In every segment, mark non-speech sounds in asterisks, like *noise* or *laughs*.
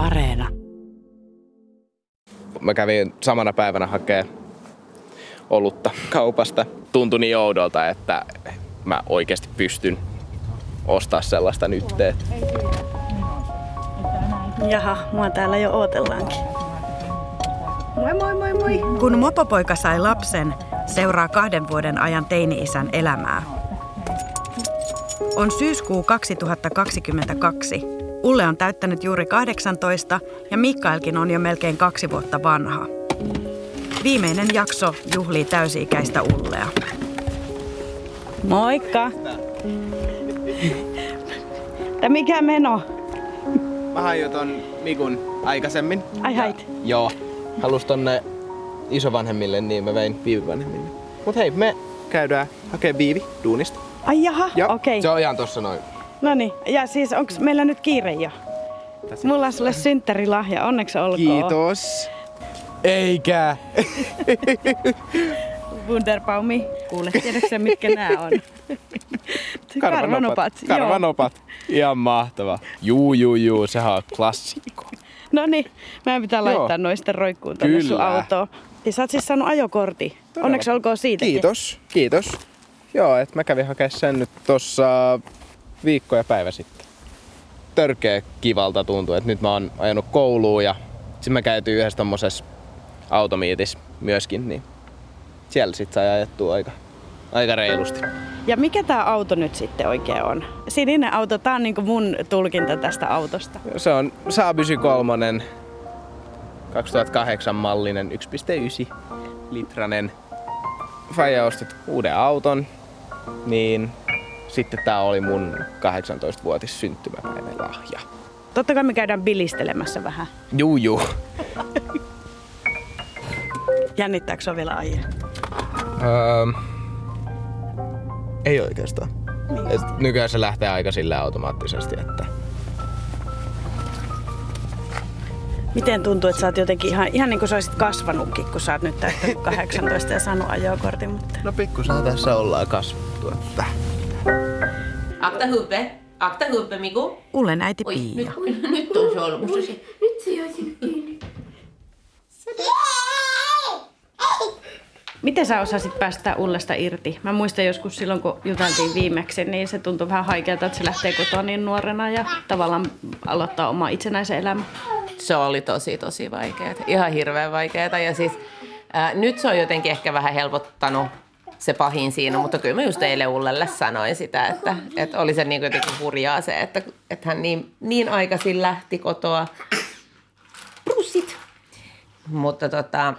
Areena. Mä kävin samana päivänä hakee olutta kaupasta. Tuntui niin oudolta, että mä oikeasti pystyn ostaa sellaista nyt. Jaha, mua täällä jo ootellaankin. Moi moi moi moi. Kun mopopoika sai lapsen, seuraa kahden vuoden ajan teini-isän elämää. On syyskuu 2022. Ulle on täyttänyt juuri 18 ja Mikaelkin on jo melkein kaksi vuotta vanha. Viimeinen jakso juhlii täysi-ikäistä Ullea. Moikka! Tää mikä meno? Mä hain jo ton Mikun aikaisemmin. Ai hait. Joo. Halus tonne isovanhemmille, niin mä vein viivivanhemmille. Mut hei, me käydään hakee viivi duunista. Ai jaha, okei. se on ihan tossa noin. No niin, ja siis onks meillä nyt kiire jo? Tässä. Mulla on sulle synttärilahja, onneksi olkoon. Kiitos. Eikä. *laughs* Wunderbaumi. Kuule, tiedätkö mitkä nää on? *laughs* Karvanopat. Karvanopat. Ihan mahtava. Juu, juu, juu, sehän on klassikko. No niin, meidän pitää laittaa Joo. noisten roikkuun sun Kyllä. autoon. Ja sä oot siis saanut ajokortti. Onneksi olkoon siitä. Kiitos, kiitos. Joo, että mä kävin hakemaan sen nyt tossa viikko ja päivä sitten. Törkeä kivalta tuntuu, että nyt mä oon ajanut kouluun ja sitten mä käytiin yhdessä tommosessa automiitis myöskin, niin siellä sit sai ajettua aika, aika reilusti. Ja mikä tää auto nyt sitten oikein on? Sininen auto, tää on niinku mun tulkinta tästä autosta. Se on Saab 93 2008 mallinen 1.9 litranen. Faija ostit uuden auton, niin sitten tää oli mun 18-vuotis syntymäpäivän lahja. Totta kai me käydään bilistelemässä vähän. Juu, juu. Jännittääkö sua vielä aihe? Öö, ei oikeastaan. Et nykyään se lähtee aika sille automaattisesti, että Miten tuntuu, että sä oot jotenkin ihan, ihan niin kuin sä olisit kasvanutkin, kun sä oot nyt täyttänyt 18 ja saanut ajokortin, mutta... no pikkusen tässä ollaan kasvattu, että Akta huvudet. Akta huvudet, Miku. Ullen äiti Oi, nyt, Pia. nyt on solmussa se. Nyt se jäi sinne kiinni. Miten sä osasit päästä Ullesta irti? Mä muistan joskus silloin, kun juteltiin viimeksi, niin se tuntui vähän haikealta, että se lähtee kotoa niin nuorena ja tavallaan aloittaa oma itsenäisen elämän. Se oli tosi, tosi vaikeaa. Ihan hirveän vaikeaa. Ja siis ää, nyt se on jotenkin ehkä vähän helpottanut se pahin siinä, mutta kyllä mä just eilen Ullelle sanoin sitä, että, että oli se niin jotenkin hurjaa se, että, että hän niin, niin aikaisin lähti kotoa. Prussit! Mutta tota,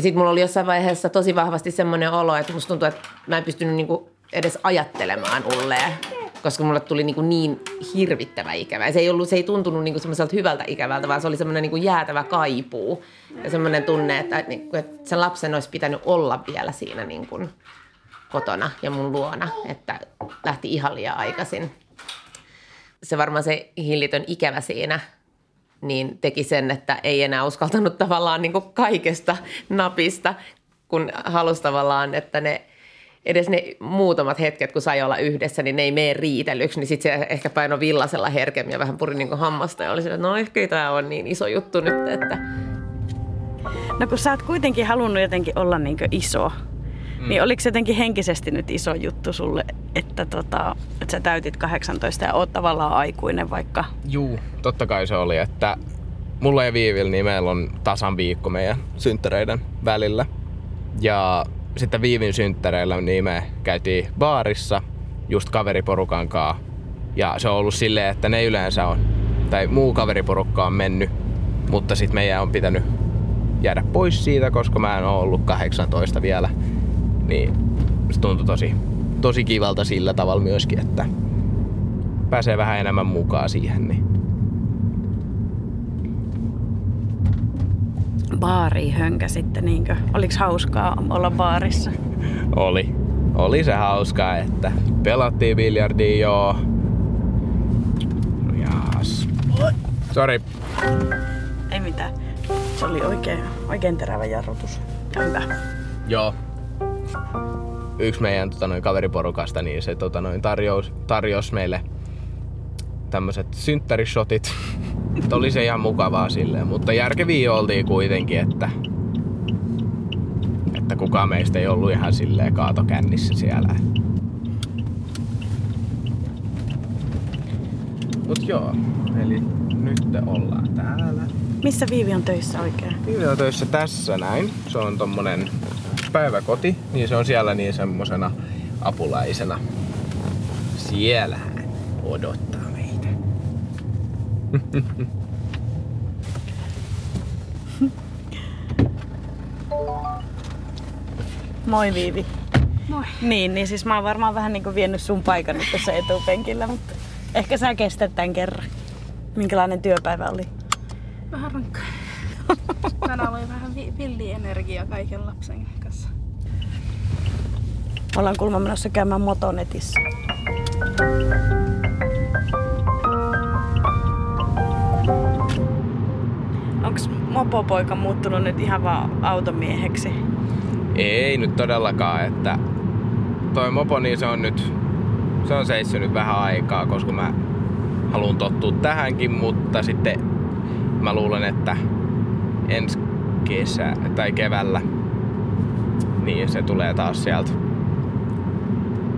sitten mulla oli jossain vaiheessa tosi vahvasti semmoinen olo, että musta tuntuu, että mä en pystynyt niinku edes ajattelemaan Ullea, koska mulle tuli niinku niin hirvittävä ikävä. Se ei, ollut, se ei tuntunut niinku semmoiselta hyvältä ikävältä, vaan se oli semmoinen niinku jäätävä kaipuu ja semmoinen tunne, että, niinku, että sen lapsen olisi pitänyt olla vielä siinä niinku kotona ja mun luona, että lähti ihan liian aikaisin. Se varmaan se hillitön ikävä siinä niin teki sen, että ei enää uskaltanut tavallaan niin kuin kaikesta napista, kun halusi tavallaan, että ne edes ne muutamat hetket, kun sai olla yhdessä, niin ne ei mene riitelyksi, niin sitten se ehkä paino villasella herkemmin ja vähän puri niin kuin hammasta ja oli sillä, että no ehkä tämä on niin iso juttu nyt, että No kun sä oot kuitenkin halunnut jotenkin olla niin iso, mm. niin oliko se jotenkin henkisesti nyt iso juttu sulle, että, tota, että sä täytit 18 ja oot tavallaan aikuinen vaikka? Juu, totta kai se oli, että mulla ja Viivillä niin meillä on tasan viikko meidän synttäreiden välillä. Ja sitten Viivin synttäreillä niin me käytiin baarissa just kaveriporukan kanssa. Ja se on ollut silleen, että ne yleensä on, tai muu kaveriporukka on mennyt, mutta sitten meidän on pitänyt jäädä pois siitä, koska mä en ole ollut 18 vielä. Niin se tuntui tosi, tosi kivalta sillä tavalla myöskin, että pääsee vähän enemmän mukaan siihen. Niin. Baari hönkä sitten, niinkö? Oliko hauskaa olla baarissa? Oli. Oli se hauskaa, että pelattiin biljardia joo. Jaas. Sori. Ei mitään. Se oli oikein, oikein terävä jarrutus. Ja hyvä. Joo. Yksi meidän tota, noin, kaveriporukasta, niin se tota, noin, tarjous, tarjosi meille tämmöiset synttärishotit. Mutta oli se ihan mukavaa silleen, mutta järkeviä oltiin kuitenkin, että, että kukaan meistä ei ollut ihan silleen kaatokännissä siellä. Mut joo, eli nyt ollaan täällä. Missä Viivi on töissä oikein? Viivi on töissä tässä näin. Se on tommonen päiväkoti, niin se on siellä niin semmosena apulaisena. Siellä hän odottaa. *laughs* Moi Viivi. Moi. Niin, niin siis mä oon varmaan vähän niin kuin vienyt sun paikan nyt tässä etupenkillä, mutta ehkä sä kestät tämän kerran. Minkälainen työpäivä oli? Vähän rankka. *laughs* Tänään oli vähän vi- villi energia kaiken lapsen kanssa. Ollaan kuulemma menossa käymään motonetissä. Mopopoika muuttunut nyt ihan vaan automieheksi? Ei nyt todellakaan, että toi mopo niin se on nyt, se on seissynyt vähän aikaa, koska mä haluan tottua tähänkin, mutta sitten mä luulen, että ensi kesä tai keväällä niin se tulee taas sieltä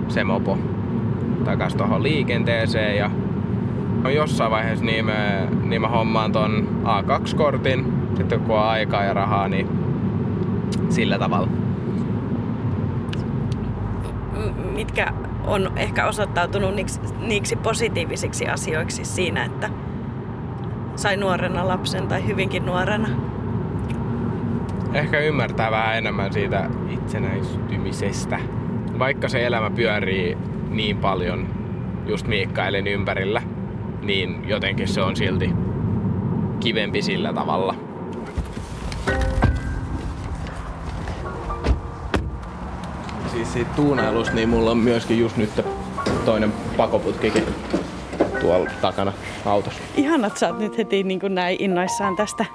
se mopo takas tuohon liikenteeseen ja on jossain vaiheessa niin mä, niin mä hommaan ton A2-kortin, sitten kun on aikaa ja rahaa, niin sillä tavalla. Mitkä on ehkä osoittautunut niiksi, niiksi positiivisiksi asioiksi siinä, että sai nuorena lapsen tai hyvinkin nuorena? Ehkä ymmärtää vähän enemmän siitä itsenäistymisestä. Vaikka se elämä pyörii niin paljon just Miikkailin ympärillä, niin jotenkin se on silti kivempi sillä tavalla. Siis siitä tuunailusta, niin mulla on myöskin just nyt toinen pakoputkikin tuolla takana autossa. Ihanat että sä oot nyt heti niin kuin näin innoissaan tästä. *laughs*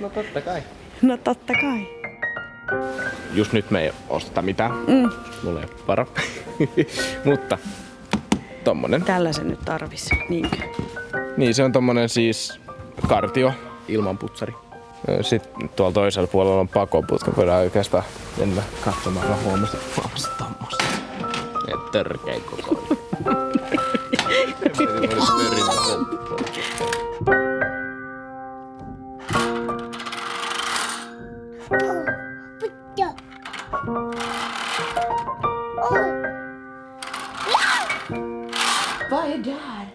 No totta kai. No totta kai. Just nyt me ei osteta mitään. Mm. Mulla ei ole vara. *laughs* Mutta tommonen. Tällä se nyt tarvis, niinkö? Niin, se on tommonen siis kartio ilman putsari. Sitten tuolla toisella puolella on pakoputka. Voidaan oikeastaan mennä katsomaan. Mä huomasin, huomasin tommosta. Et törkeä koko. Vad är där?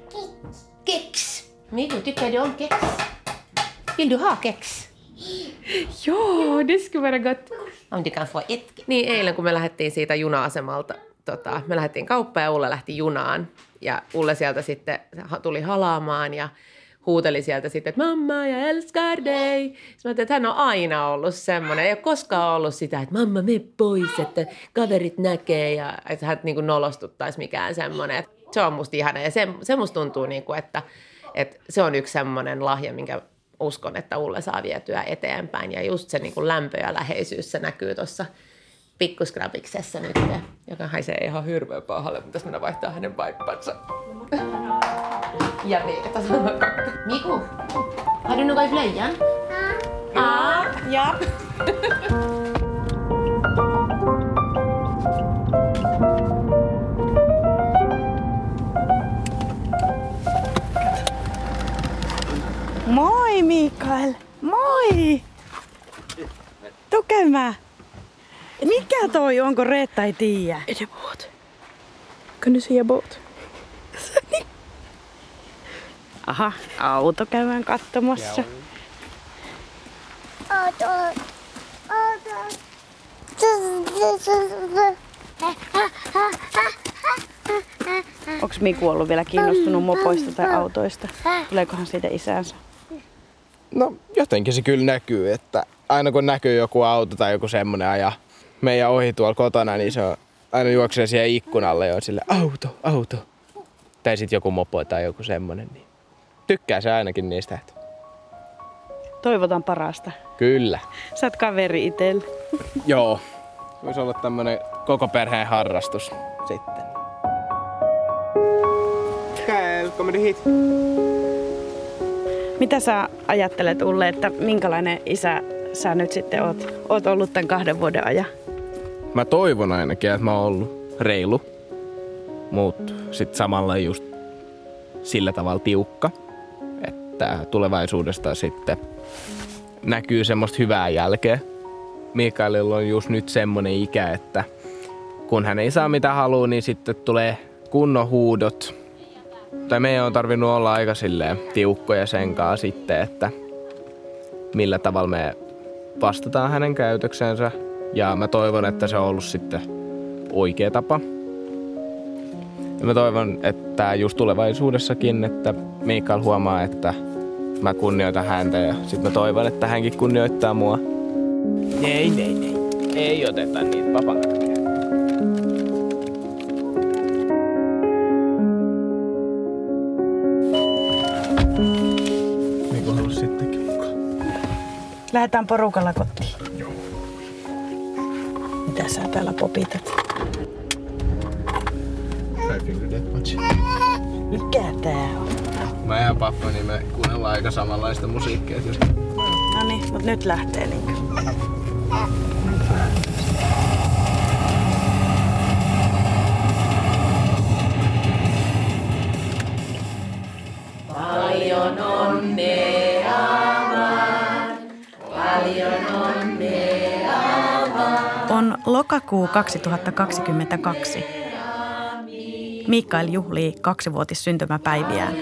Kex. Milo, tycker du om kex? Vill du ha kex? Joo, det skulle vara gott. Om du kan få ett. Niin eilen kun me lähdettiin siitä juna-asemalta, tota, me lähdettiin kauppaan ja Ulle lähti junaan. Ja Ulle sieltä sitten tuli halaamaan ja huuteli sieltä sitten, että mamma, ja älskar dig. Sitten mä että hän on aina ollut semmoinen. Ei ole koskaan ollut sitä, että mamma, me pois, että kaverit näkee ja että hän niin nolostuttaisi mikään semmoinen. Se on musta ihana ja se, se musta tuntuu, niin kuin, että, että se on yksi semmoinen lahja, minkä uskon, että Ulle saa vietyä eteenpäin. Ja just se niin kuin lämpö ja läheisyys, se näkyy tuossa pikkuskrabiksessa nyt, joka haisee ihan hirveän pahalle, mutta mennä vaihtaa hänen vaippansa. Ja Veeta sanoo kakka. Miku, har du något i blöjan? Ja. ja. *laughs* Moi Mikael! Moi! Käymään. Mikä toi on, kun Reetta ei tiedä? Är det båt? Kan du säga båt? Aha, auto käydään katsomassa. Onks Miku ollut vielä kiinnostunut mopoista tai autoista? Tuleekohan siitä isänsä? No jotenkin se kyllä näkyy, että aina kun näkyy joku auto tai joku semmonen aja meidän ohi tuolla kotona, niin se on aina juoksee siihen ikkunalle ja on sille auto, auto. Tai sitten joku mopo tai joku semmonen, niin tykkää se ainakin niistä. Että Toivotan parasta. kyllä. Sä oot kaveri itelle. Joo. Voisi olla tämmönen koko perheen harrastus sitten. Kyle, kommer du hit? Mitä sä ajattelet Ulle, että minkälainen isä sä nyt sitten oot, oot ollut tämän kahden vuoden ajan? Mä toivon ainakin, että mä oon ollut reilu, mutta sitten samalla just sillä tavalla tiukka, että tulevaisuudesta sitten näkyy semmoista hyvää jälkeä. Mikaelilla on just nyt semmonen ikä, että kun hän ei saa mitä haluaa, niin sitten tulee kunnon huudot. Tai meidän on tarvinnut olla aika silleen tiukkoja sen kanssa sitten, että millä tavalla me vastataan hänen käytöksensä. Ja mä toivon, että se on ollut sitten oikea tapa. Ja mä toivon, että just tulevaisuudessakin, että Mikael huomaa, että mä kunnioitan häntä ja sitten mä toivon, että hänkin kunnioittaa mua. Ei, ei, ei. Ei oteta niitä papan Lähdetään porukalla kotiin. Mitä sä täällä popitat? Mikä tää on? Mä ja pappa, niin me kuunnellaan aika samanlaista musiikkia. No niin, mut nyt lähtee niinkö? Lokakuu 2022. Mikael juhlii kaksivuotis syntymäpäiviään.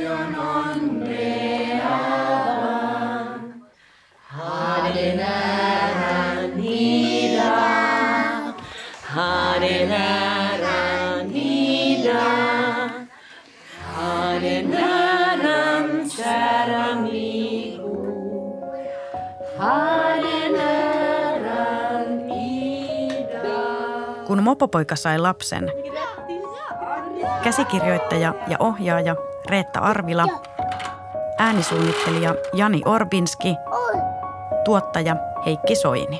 Kun mopopoika sai lapsen, käsikirjoittaja ja ohjaaja Reetta Arvila, äänisuunnittelija Jani Orbinski, tuottaja Heikki Soini.